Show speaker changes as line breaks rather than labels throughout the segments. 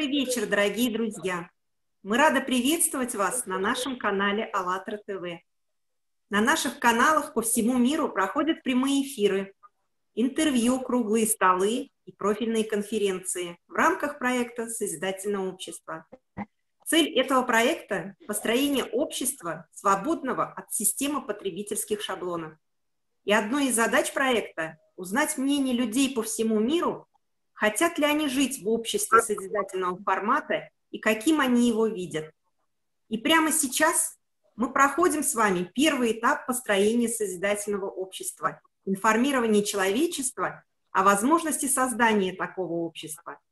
Добрый вечер, дорогие друзья! Мы рады приветствовать вас на нашем канале АЛЛАТРА ТВ. На наших каналах по всему миру проходят прямые эфиры, интервью, круглые столы и профильные конференции в рамках проекта «Созидательное общество». Цель этого проекта – построение общества, свободного от системы потребительских шаблонов. И одной из задач проекта – узнать мнение людей по всему миру, хотят ли они жить в обществе созидательного формата и каким они его видят. И прямо сейчас мы проходим с вами первый этап построения созидательного общества, информирование человечества о возможности создания такого общества –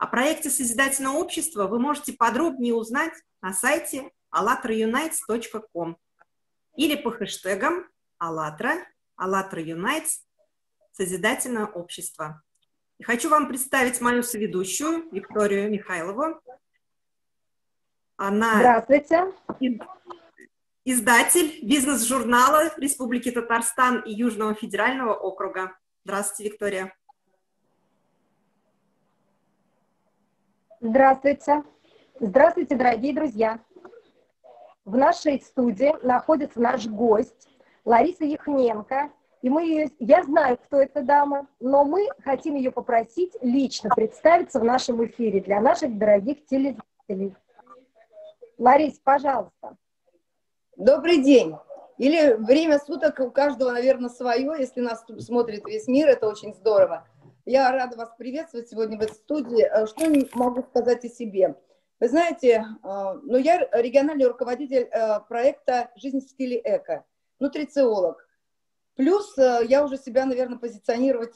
о проекте Созидательного общества вы можете подробнее узнать на сайте allatraunites.com или по хэштегам АЛЛАТРА, АЛЛАТРА Unites, Созидательное общество. И хочу вам представить мою соведущую Викторию Михайлову.
Она Здравствуйте.
издатель бизнес-журнала Республики Татарстан и Южного федерального округа. Здравствуйте, Виктория.
Здравствуйте. Здравствуйте, дорогие друзья. В нашей студии находится наш гость Лариса Яхненко. И мы я знаю, кто эта дама, но мы хотим ее попросить лично представиться в нашем эфире для наших дорогих телезрителей. Ларис, пожалуйста.
Добрый день. Или время суток у каждого, наверное, свое. Если нас смотрит весь мир, это очень здорово. Я рада вас приветствовать сегодня в этой студии. Э, что могу сказать о себе? Вы знаете, э, ну, я региональный руководитель э, проекта «Жизнь в стиле эко», нутрициолог. Плюс я уже себя, наверное, позиционировать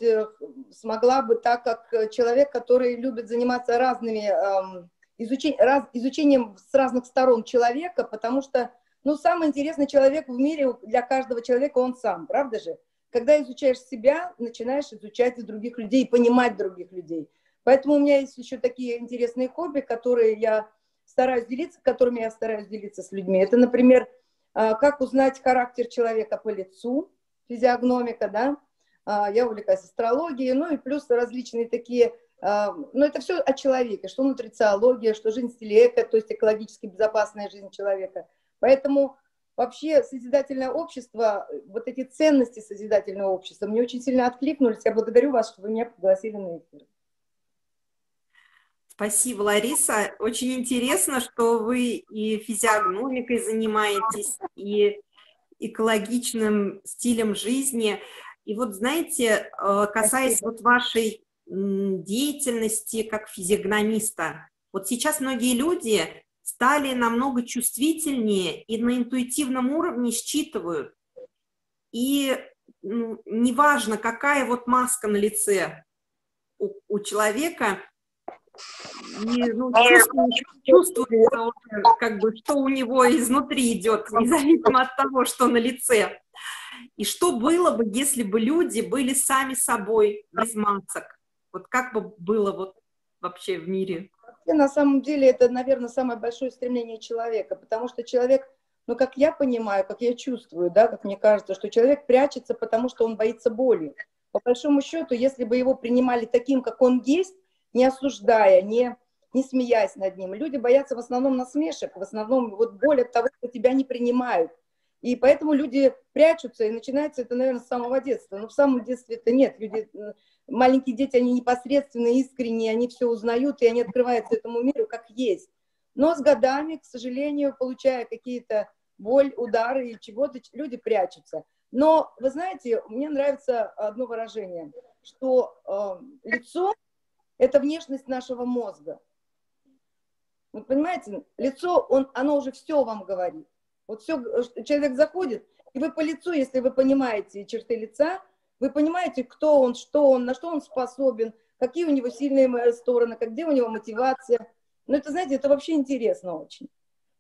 смогла бы так, как человек, который любит заниматься разными эм, изучением, раз, изучением с разных сторон человека, потому что, ну, самый интересный человек в мире для каждого человека он сам, правда же? Когда изучаешь себя, начинаешь изучать и других людей, и понимать других людей. Поэтому у меня есть еще такие интересные хобби, которые я стараюсь делиться, которыми я стараюсь делиться с людьми. Это, например, как узнать характер человека по лицу, физиогномика, да, а, я увлекаюсь астрологией, ну и плюс различные такие, а, ну это все о человеке, что нутрициология, что жизнь стиле то есть экологически безопасная жизнь человека. Поэтому вообще созидательное общество, вот эти ценности созидательного общества мне очень сильно откликнулись. Я благодарю вас, что вы меня пригласили на эфир.
Спасибо, Лариса. Очень интересно, что вы и физиогномикой занимаетесь, и экологичным стилем жизни. И вот, знаете, э, касаясь Спасибо. вот вашей деятельности как физиогномиста, вот сейчас многие люди стали намного чувствительнее и на интуитивном уровне считывают. И ну, неважно, какая вот маска на лице у, у человека, и, ну, чувствуется, как бы, что у него изнутри идет, независимо от того, что на лице. И что было бы, если бы люди были сами собой, без масок? Вот как бы было вот вообще в мире?
на самом деле это, наверное, самое большое стремление человека, потому что человек, ну, как я понимаю, как я чувствую, да, как мне кажется, что человек прячется, потому что он боится боли. По большому счету, если бы его принимали таким, как он есть, не осуждая, не, не смеясь над ним, люди боятся в основном насмешек, в основном вот боль от того, что тебя не принимают. И поэтому люди прячутся, и начинается это, наверное, с самого детства. Но в самом детстве это нет. Люди маленькие дети, они непосредственно искренние, они все узнают, и они открываются этому миру как есть. Но с годами, к сожалению, получая какие-то боль, удары и чего-то, люди прячутся. Но, вы знаете, мне нравится одно выражение, что э, лицо – это внешность нашего мозга. Вы понимаете, лицо, он, оно уже все вам говорит. Вот все, человек заходит, и вы по лицу, если вы понимаете черты лица – вы понимаете, кто он, что он, на что он способен, какие у него сильные стороны, где у него мотивация. Ну, это, знаете, это вообще интересно очень.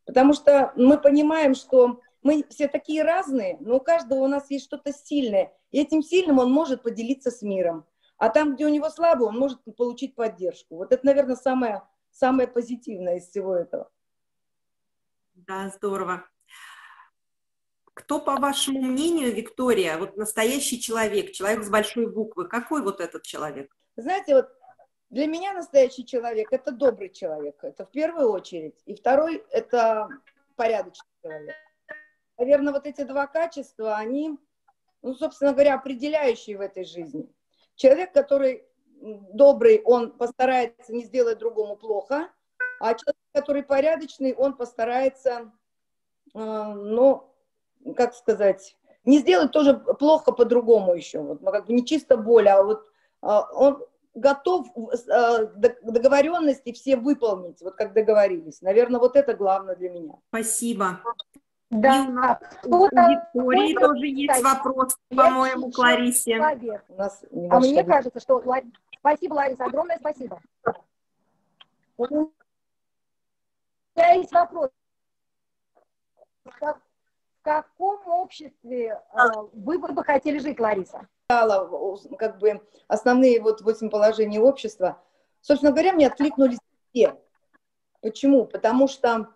Потому что мы понимаем, что мы все такие разные, но у каждого у нас есть что-то сильное. И этим сильным он может поделиться с миром. А там, где у него слабо, он может получить поддержку. Вот это, наверное, самое, самое позитивное из всего этого.
Да, здорово. Кто, по вашему мнению, Виктория, вот настоящий человек, человек с большой буквы, какой вот этот человек?
Знаете, вот Для меня настоящий человек – это добрый человек, это в первую очередь. И второй – это порядочный человек. Наверное, вот эти два качества, они, ну, собственно говоря, определяющие в этой жизни. Человек, который добрый, он постарается не сделать другому плохо, а человек, который порядочный, он постарается, э, ну, как сказать, не сделать тоже плохо по-другому еще. Вот, ну, как бы не чисто боль, а вот э, он готов э, договоренности все выполнить, вот как договорились. Наверное, вот это главное для меня.
Спасибо. Да, у нас у Виктории тоже есть вопрос, по-моему, к Ларисе.
У нас а мне кажется, что... Спасибо, Лариса, огромное спасибо. У меня есть вопрос. В каком обществе э, вы бы хотели жить, Лариса?
Как бы основные вот восемь положений общества. Собственно говоря, мне откликнулись все. Почему? Потому что,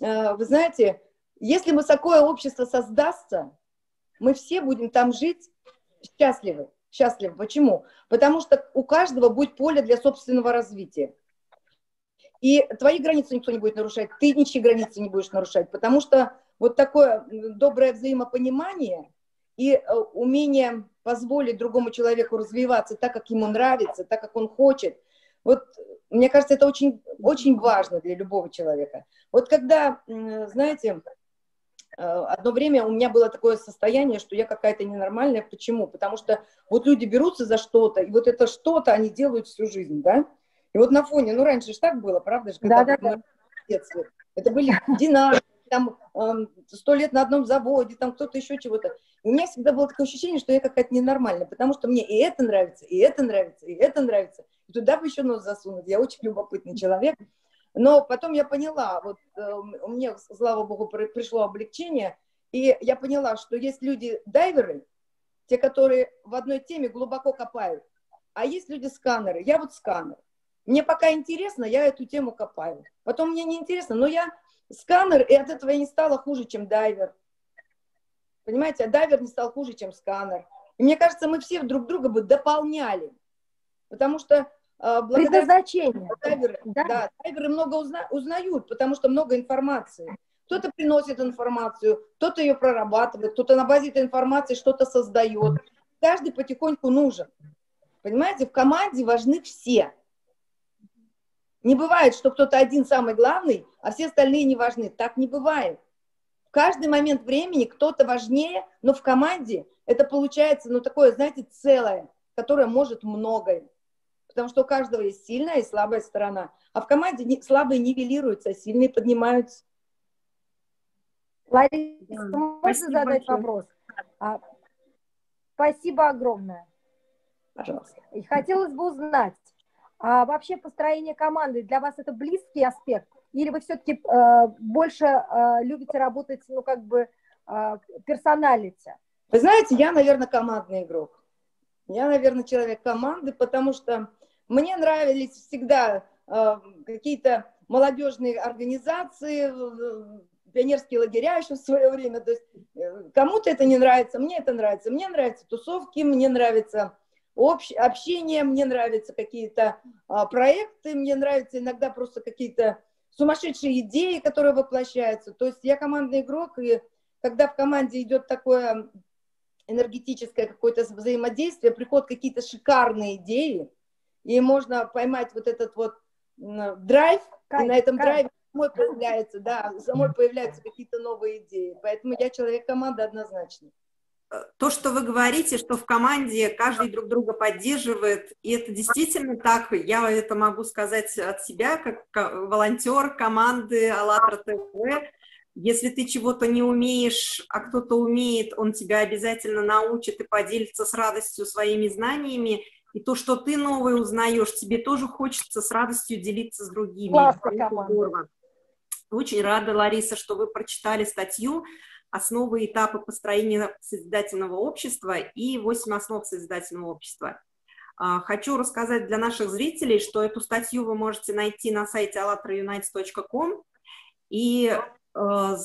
э, вы знаете, если высокое общество создастся, мы все будем там жить счастливы. Счастливы. Почему? Потому что у каждого будет поле для собственного развития. И твои границы никто не будет нарушать, ты ничьи границы не будешь нарушать, потому что вот такое доброе взаимопонимание и э, умение позволить другому человеку развиваться так, как ему нравится, так, как он хочет, вот мне кажется, это очень, очень важно для любого человека. Вот когда, знаете, одно время у меня было такое состояние, что я какая-то ненормальная. Почему? Потому что вот люди берутся за что-то, и вот это что-то они делают всю жизнь, да? И вот на фоне, ну раньше же так было, правда же?
Когда да, да,
да. Это были динамики, там эм, сто лет на одном заводе, там кто-то еще чего-то. У меня всегда было такое ощущение, что я какая-то ненормальная, потому что мне и это нравится, и это нравится, и это нравится. И туда бы еще нос засунуть. Я очень любопытный человек. Но потом я поняла, вот э, мне, слава богу, пришло облегчение, и я поняла, что есть люди-дайверы, те, которые в одной теме глубоко копают, а есть люди-сканеры. Я вот сканер. Мне пока интересно, я эту тему копаю. Потом мне не интересно, но я сканер, и от этого я не стала хуже, чем дайвер. Понимаете, а дайвер не стал хуже, чем сканер. И мне кажется, мы все друг друга бы дополняли. Потому что
а, Предназначение.
Дайверы, да? да, дайверы много узна, узнают, потому что много информации. Кто-то приносит информацию, кто-то ее прорабатывает, кто-то на базе этой информации что-то создает. Каждый потихоньку нужен. Понимаете, в команде важны все. Не бывает, что кто-то один самый главный, а все остальные не важны. Так не бывает. В каждый момент времени кто-то важнее, но в команде это получается, ну, такое, знаете, целое, которое может многое потому что у каждого есть сильная и слабая сторона. А в команде не, слабые нивелируются, а сильные поднимаются.
Лариса, да. можно задать большое. вопрос? А, спасибо огромное.
Пожалуйста.
И хотелось бы узнать, а вообще построение команды для вас это близкий аспект? Или вы все-таки э, больше э, любите работать, ну, как бы, э, персоналите?
Вы знаете, я, наверное, командный игрок. Я, наверное, человек команды, потому что мне нравились всегда э, какие-то молодежные организации, пионерские лагеря еще в свое время. То есть э, кому-то это не нравится, мне это нравится. Мне нравятся тусовки, мне нравится общ, общение, мне нравятся какие-то а, проекты, мне нравятся иногда просто какие-то сумасшедшие идеи, которые воплощаются. То есть я командный игрок, и когда в команде идет такое энергетическое какое-то взаимодействие, приходят какие-то шикарные идеи, и можно поймать вот этот вот драйв, кайф, и на этом кайф. драйве самой появляются, да, самой появляются какие-то новые идеи. Поэтому я человек команды однозначно.
То, что вы говорите, что в команде каждый друг друга поддерживает, и это действительно так, я это могу сказать от себя, как волонтер команды АЛЛАТРА ТВ, если ты чего-то не умеешь, а кто-то умеет, он тебя обязательно научит и поделится с радостью своими знаниями, и то, что ты новое узнаешь, тебе тоже хочется с радостью делиться с другими.
Классно,
Очень рада, Лариса, что вы прочитали статью «Основы и этапы построения созидательного общества» и «Восемь основ созидательного общества». А, хочу рассказать для наших зрителей, что эту статью вы можете найти на сайте allatraunites.com. И а,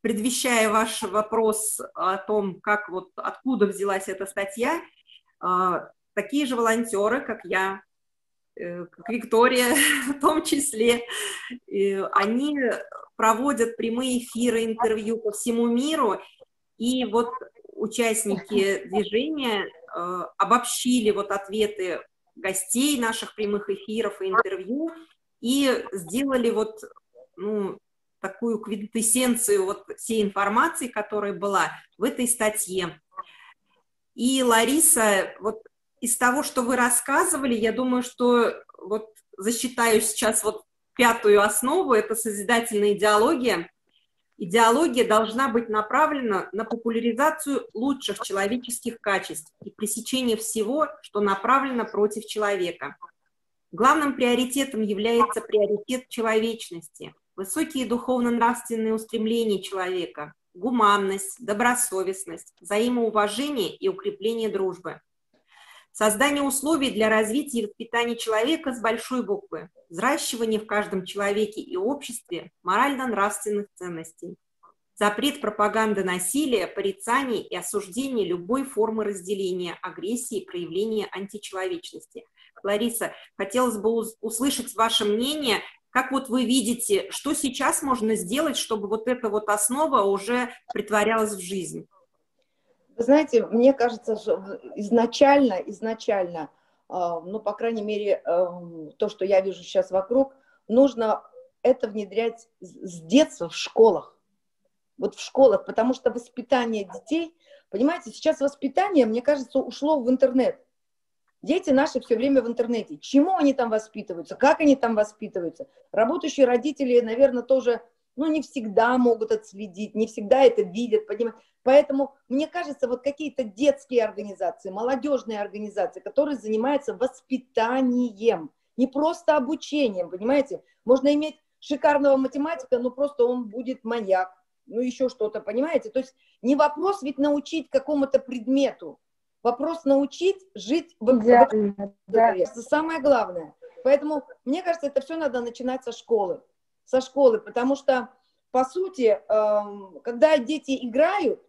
предвещая ваш вопрос о том, как вот откуда взялась эта статья, такие же волонтеры, как я, э, как Виктория в том числе. Они проводят прямые эфиры, интервью по всему миру, и вот участники движения э, обобщили вот ответы гостей наших прямых эфиров и интервью и сделали вот ну, такую квинтэссенцию вот всей информации, которая была в этой статье. И, Лариса, вот из того, что вы рассказывали, я думаю, что вот засчитаю сейчас вот пятую основу, это созидательная идеология. Идеология должна быть направлена на популяризацию лучших человеческих качеств и пресечение всего, что направлено против человека. Главным приоритетом является приоритет человечности, высокие духовно-нравственные устремления человека, гуманность, добросовестность, взаимоуважение и укрепление дружбы. Создание условий для развития и воспитания человека с большой буквы, взращивание в каждом человеке и обществе морально-нравственных ценностей, запрет пропаганды насилия, порицания и осуждения любой формы разделения, агрессии, проявления античеловечности. Лариса, хотелось бы услышать ваше мнение, как вот вы видите, что сейчас можно сделать, чтобы вот эта вот основа уже притворялась в жизнь?
Вы знаете, мне кажется, что изначально, изначально, а, ну, по крайней мере, эм, то, что я вижу сейчас вокруг, нужно это внедрять с детства в школах. Вот в школах, потому что воспитание детей, понимаете, сейчас воспитание, мне кажется, ушло в интернет. Дети наши все время в интернете. Чему они там воспитываются, как они там воспитываются. Работающие родители, наверное, тоже ну, не всегда могут отследить, не всегда это видят, понимаете. Поэтому, мне кажется, вот какие-то детские организации, молодежные организации, которые занимаются воспитанием, не просто обучением, понимаете. Можно иметь шикарного математика, но просто он будет маньяк, ну, еще что-то, понимаете. То есть не вопрос ведь научить какому-то предмету, вопрос научить жить в
Идеально, да.
Это самое главное. Поэтому, мне кажется, это все надо начинать со школы со школы, потому что, по сути, эм, когда дети играют,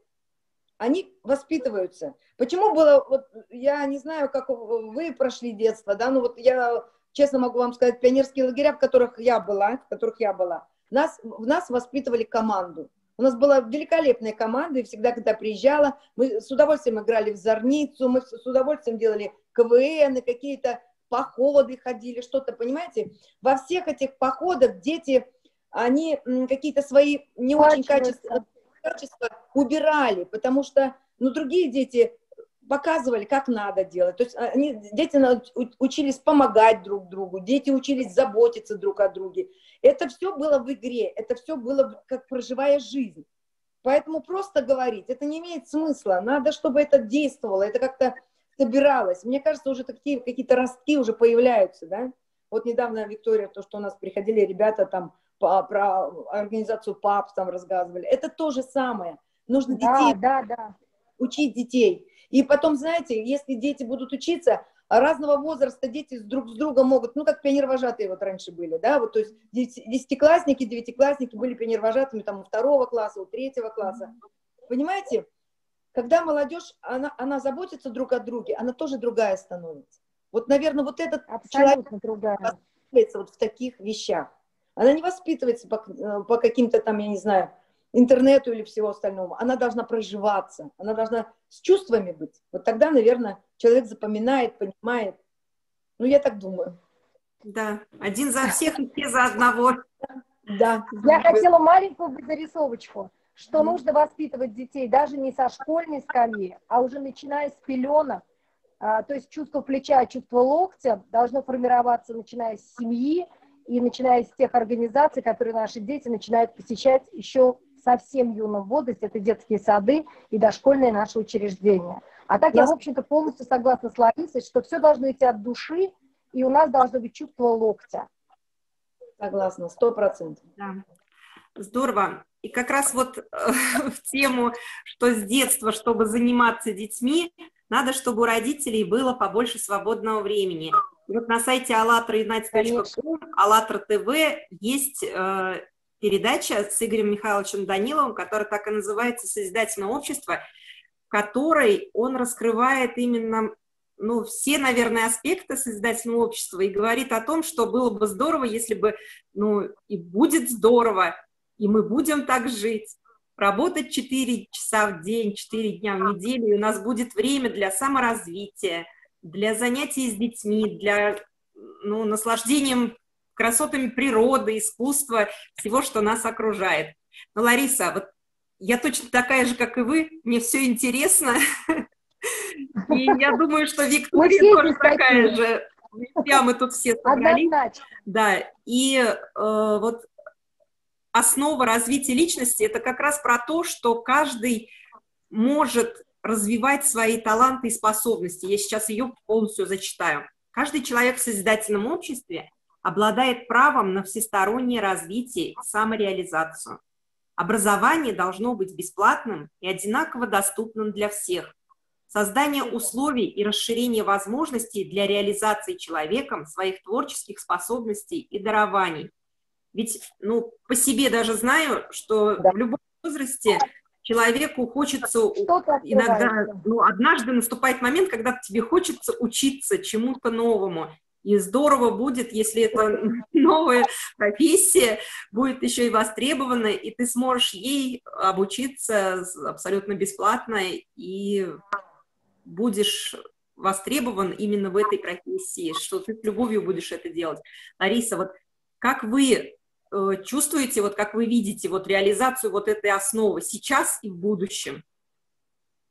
они воспитываются. Почему было, вот я не знаю, как вы прошли детство, да, ну вот я честно могу вам сказать, пионерские лагеря, в которых я была, в которых я была, нас, в нас воспитывали команду. У нас была великолепная команда, и всегда, когда приезжала, мы с удовольствием играли в зорницу, мы с удовольствием делали КВН, какие-то походы ходили, что-то, понимаете? Во всех этих походах дети, они какие-то свои не очень качественные качества убирали, потому что, ну, другие дети показывали, как надо делать. То есть они, дети учились помогать друг другу, дети учились заботиться друг о друге. Это все было в игре, это все было как проживая жизнь. Поэтому просто говорить, это не имеет смысла. Надо, чтобы это действовало, это как-то собиралась. Мне кажется, уже такие какие-то ростки уже появляются, да. Вот недавно, Виктория, то, что у нас приходили ребята там по, про организацию ПАП там рассказывали, это то же самое. Нужно детей
да, да.
учить детей. И потом, знаете, если дети будут учиться, разного возраста дети друг с другом могут, ну, как пионервожатые вот раньше были, да, вот, то есть десятиклассники, девятиклассники были пионервожатыми там у второго класса, у третьего класса. Понимаете, когда молодежь, она, она заботится друг о друге, она тоже другая становится. Вот, наверное, вот этот
Абсолютно человек другая.
воспитывается вот в таких вещах. Она не воспитывается по, э, по каким-то там, я не знаю, интернету или всего остального. Она должна проживаться, она должна с чувствами быть. Вот тогда, наверное, человек запоминает, понимает. Ну, я так думаю.
Да, один за всех и все за одного.
Да. Я хотела маленькую зарисовочку что нужно воспитывать детей даже не со школьной скамьи, а уже начиная с пеленок. А, то есть чувство плеча, чувство локтя должно формироваться, начиная с семьи и начиная с тех организаций, которые наши дети начинают посещать еще совсем юном возрасте. Это детские сады и дошкольные наши учреждения. А так я, в общем-то, полностью согласна с Ларисой, что все должно идти от души, и у нас должно быть чувство локтя.
Согласна, сто процентов.
Да. Здорово. И как раз вот э, в тему, что с детства, чтобы заниматься детьми, надо, чтобы у родителей было побольше свободного времени. И вот на сайте allatraunited.com, АЛЛАТРА ТВ есть э, передача с Игорем Михайловичем Даниловым, которая так и называется «Созидательное общество», в которой он раскрывает именно ну, все, наверное, аспекты созидательного общества и говорит о том, что было бы здорово, если бы, ну, и будет здорово, и мы будем так жить, работать 4 часа в день, 4 дня в неделю, и у нас будет время для саморазвития, для занятий с детьми, для ну, наслаждением красотами природы, искусства, всего, что нас окружает. Но, Лариса, вот я точно такая же, как и вы, мне все интересно, и я думаю, что Виктория тоже такая же. Я мы тут все собрались. Да, и э, вот основа развития личности это как раз про то, что каждый может развивать свои таланты и способности. Я сейчас ее полностью зачитаю. Каждый человек в созидательном обществе обладает правом на всестороннее развитие и самореализацию. Образование должно быть бесплатным и одинаково доступным для всех, создание условий и расширение возможностей для реализации человеком своих творческих способностей и дарований. Ведь, ну, по себе даже знаю, что да. в любом возрасте человеку хочется иногда, ну, однажды наступает момент, когда тебе хочется учиться чему-то новому. И здорово будет, если эта новая профессия будет еще и востребована, и ты сможешь ей обучиться абсолютно бесплатно и будешь востребован именно в этой профессии, что ты с любовью будешь это делать. Лариса, вот как вы э, чувствуете, вот как вы видите вот реализацию вот этой основы сейчас и в будущем?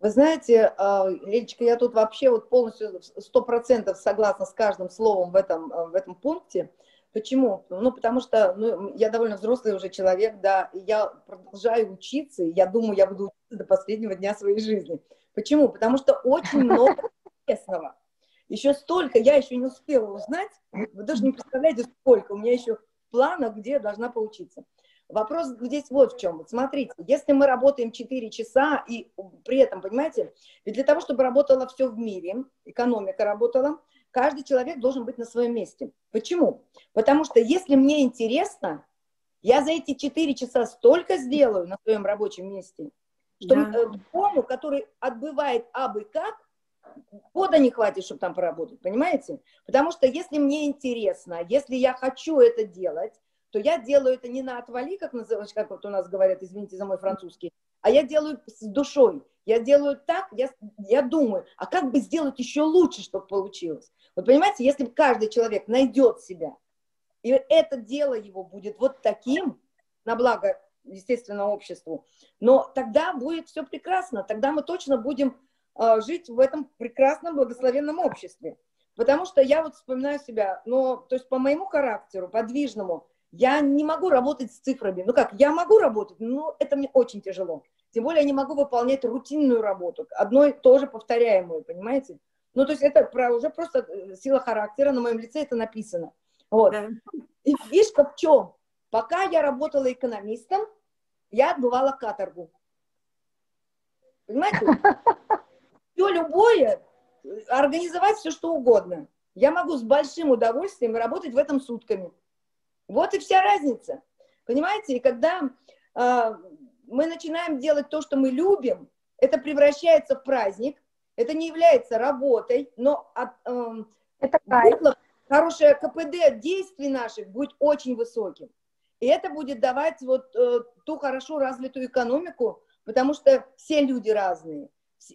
Вы знаете, э, Лилечка, я тут вообще вот полностью сто процентов согласна с каждым словом в этом, э, в этом пункте. Почему? Ну, потому что ну, я довольно взрослый уже человек, да, и я продолжаю учиться, и я думаю, я буду учиться до последнего дня своей жизни. Почему? Потому что очень много интересного. Еще столько я еще не успела узнать, вы даже не представляете, сколько у меня еще планов, где я должна поучиться. Вопрос здесь вот в чем. смотрите, если мы работаем 4 часа, и при этом, понимаете, ведь для того, чтобы работало все в мире, экономика работала, каждый человек должен быть на своем месте. Почему? Потому что если мне интересно, я за эти 4 часа столько сделаю на своем рабочем месте, что да. другому, который отбывает абы как, года не хватит, чтобы там поработать, понимаете? Потому что если мне интересно, если я хочу это делать, то я делаю это не на отвали, как, называть, как вот у нас говорят, извините за мой французский, а я делаю с душой. Я делаю так, я, я думаю, а как бы сделать еще лучше, чтобы получилось? Вот понимаете, если каждый человек найдет себя, и это дело его будет вот таким, на благо естественно, обществу. Но тогда будет все прекрасно, тогда мы точно будем э, жить в этом прекрасном, благословенном обществе. Потому что я вот вспоминаю себя, но, то есть по моему характеру, подвижному, я не могу работать с цифрами. Ну как, я могу работать, но это мне очень тяжело. Тем более я не могу выполнять рутинную работу, одной тоже повторяемую, понимаете? Ну, то есть это про, уже просто э, сила характера, на моем лице это написано. Вот. Да. И фишка в чем? Пока я работала экономистом, я отбывала каторгу. Понимаете? Все любое, организовать все, что угодно. Я могу с большим удовольствием работать в этом сутками. Вот и вся разница. Понимаете? И когда э, мы начинаем делать то, что мы любим, это превращается в праздник, это не является работой, но от, э, это хорошее КПД действий наших будет очень высоким. И это будет давать вот э, ту хорошо развитую экономику, потому что все люди разные.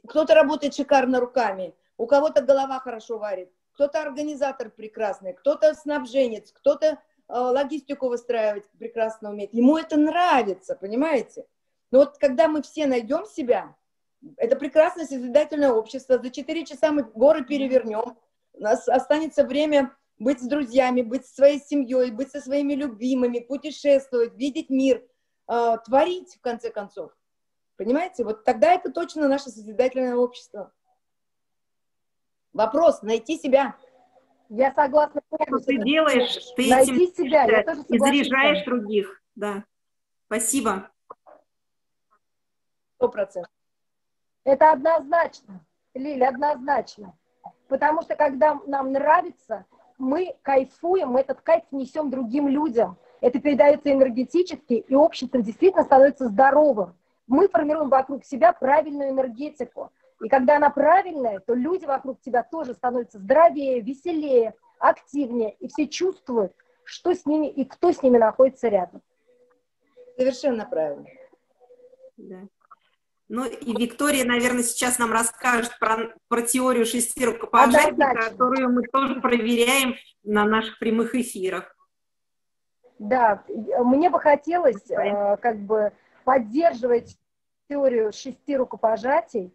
Кто-то работает шикарно руками, у кого-то голова хорошо варит, кто-то организатор прекрасный, кто-то снабженец, кто-то логистику выстраивать прекрасно умеет. Ему это нравится, понимаете? Но вот когда мы все найдем себя, это прекрасное созидательное общество, за 4 часа мы горы перевернем, у нас останется время быть с друзьями, быть со своей семьей, быть со своими любимыми, путешествовать, видеть мир, э, творить, в конце концов. Понимаете? Вот тогда это точно наше созидательное общество. Вопрос – найти себя.
Я согласна.
Что ты делаешь, ты найти этим себя. Я тоже и заряжаешь других. Да. Спасибо.
Сто процентов. Это однозначно, Лиля, однозначно. Потому что когда нам нравится, мы кайфуем, мы этот кайф несем другим людям. Это передается энергетически, и общество действительно становится здоровым. Мы формируем вокруг себя правильную энергетику. И когда она правильная, то люди вокруг тебя тоже становятся здоровее, веселее, активнее, и все чувствуют, что с ними и кто с ними находится рядом.
Совершенно правильно.
Да. Ну и Виктория, наверное, сейчас нам расскажет про, про теорию шести рукопожатий, которую мы тоже проверяем на наших прямых эфирах.
Да, мне бы хотелось э, как бы поддерживать теорию шести рукопожатий,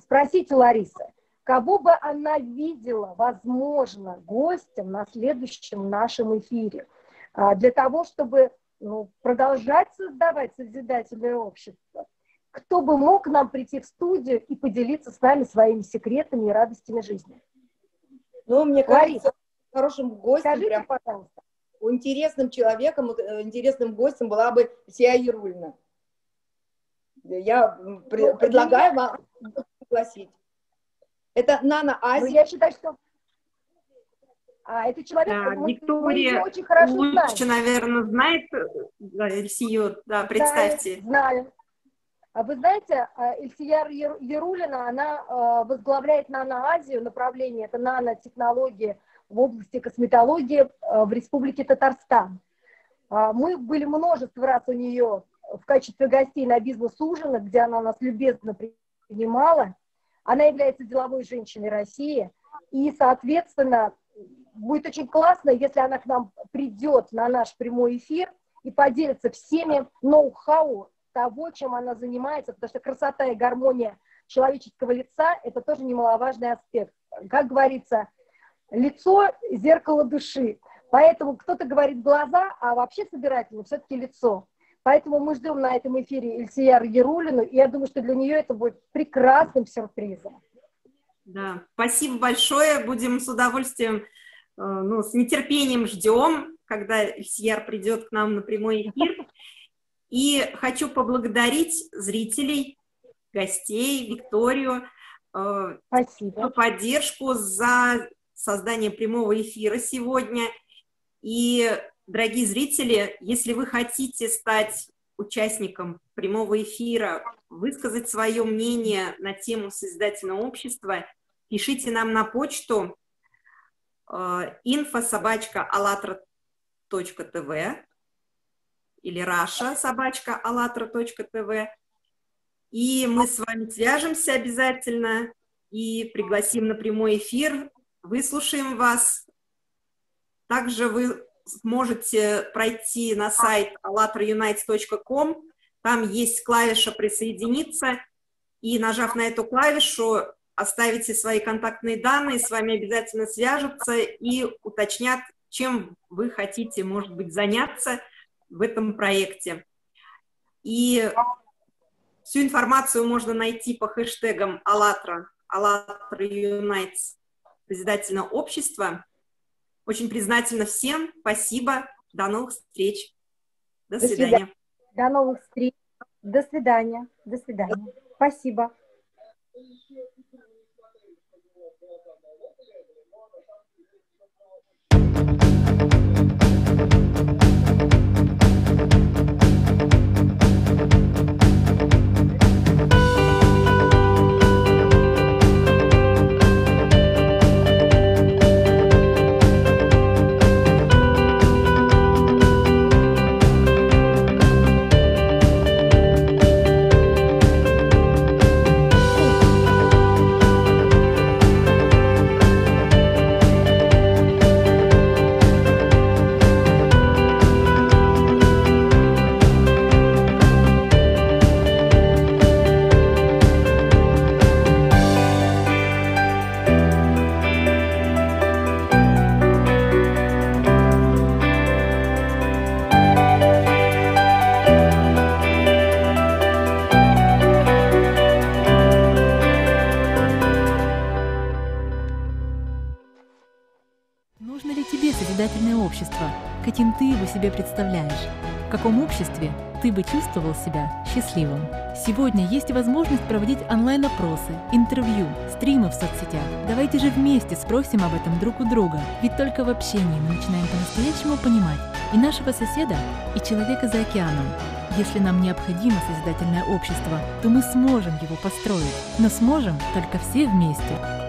спросить у Ларисы, кого бы она видела, возможно, гостем на следующем нашем эфире, э, для того, чтобы ну, продолжать создавать созидательное общество кто бы мог нам прийти в студию и поделиться с нами своими секретами и радостями жизни?
Ну, мне кажется, хорошим гостем,
скажите, прям, пожалуйста.
интересным человеком, интересным гостем была бы Сия Ярульна. Я ну, предлагаю вам пригласить. Это Нана Азия. Ну,
я считаю, что а это человек,
да, мы, Виктория мы очень хорошо лучше, знаем. наверное, знает да, Сию, да, представьте.
Да, знаю. А вы знаете, а, Ильсияр Ярулина, она а, возглавляет наноазию, направление, это нанотехнологии в области косметологии в Республике Татарстан. Мы были множество раз у нее в качестве гостей на бизнес-ужинах, где она нас любезно принимала. Она является деловой женщиной России, и, соответственно, будет очень классно, если она к нам придет на наш прямой эфир и поделится всеми ноу-хау того, чем она занимается, потому что красота и гармония человеческого лица – это тоже немаловажный аспект. Как говорится, лицо – зеркало души. Поэтому кто-то говорит глаза, а вообще собирательно все-таки лицо. Поэтому мы ждем на этом эфире Ильсияр Ярулину, и я думаю, что для нее это будет прекрасным сюрпризом.
Да, спасибо большое. Будем с удовольствием, э, ну, с нетерпением ждем, когда Ильсияр придет к нам на прямой эфир. И хочу поблагодарить зрителей, гостей, Викторию э, Спасибо. за поддержку, за создание прямого эфира сегодня. И, дорогие зрители, если вы хотите стать участником прямого эфира, высказать свое мнение на тему созидательного общества, пишите нам на почту э, info собачка allatra.tv или раша собачка allatra.tv. И мы с вами свяжемся обязательно и пригласим на прямой эфир, выслушаем вас. Также вы можете пройти на сайт allatraunites.com, там есть клавиша «Присоединиться», и нажав на эту клавишу, оставите свои контактные данные, с вами обязательно свяжутся и уточнят, чем вы хотите, может быть, заняться – в этом проекте. И всю информацию можно найти по хэштегам АЛЛАТРА, АЛЛАТРА Unites, Созидательное общество. Очень признательна всем. Спасибо. До новых встреч. До, До свидания. свидания.
До новых встреч. До свидания. До свидания. Спасибо.
Себе представляешь, в каком обществе ты бы чувствовал себя счастливым. Сегодня есть возможность проводить онлайн-опросы, интервью, стримы в соцсетях. Давайте же вместе спросим об этом друг у друга, ведь только в общении мы начинаем по-настоящему понимать и нашего соседа, и человека за океаном. Если нам необходимо созидательное общество, то мы сможем его построить, но сможем только все вместе.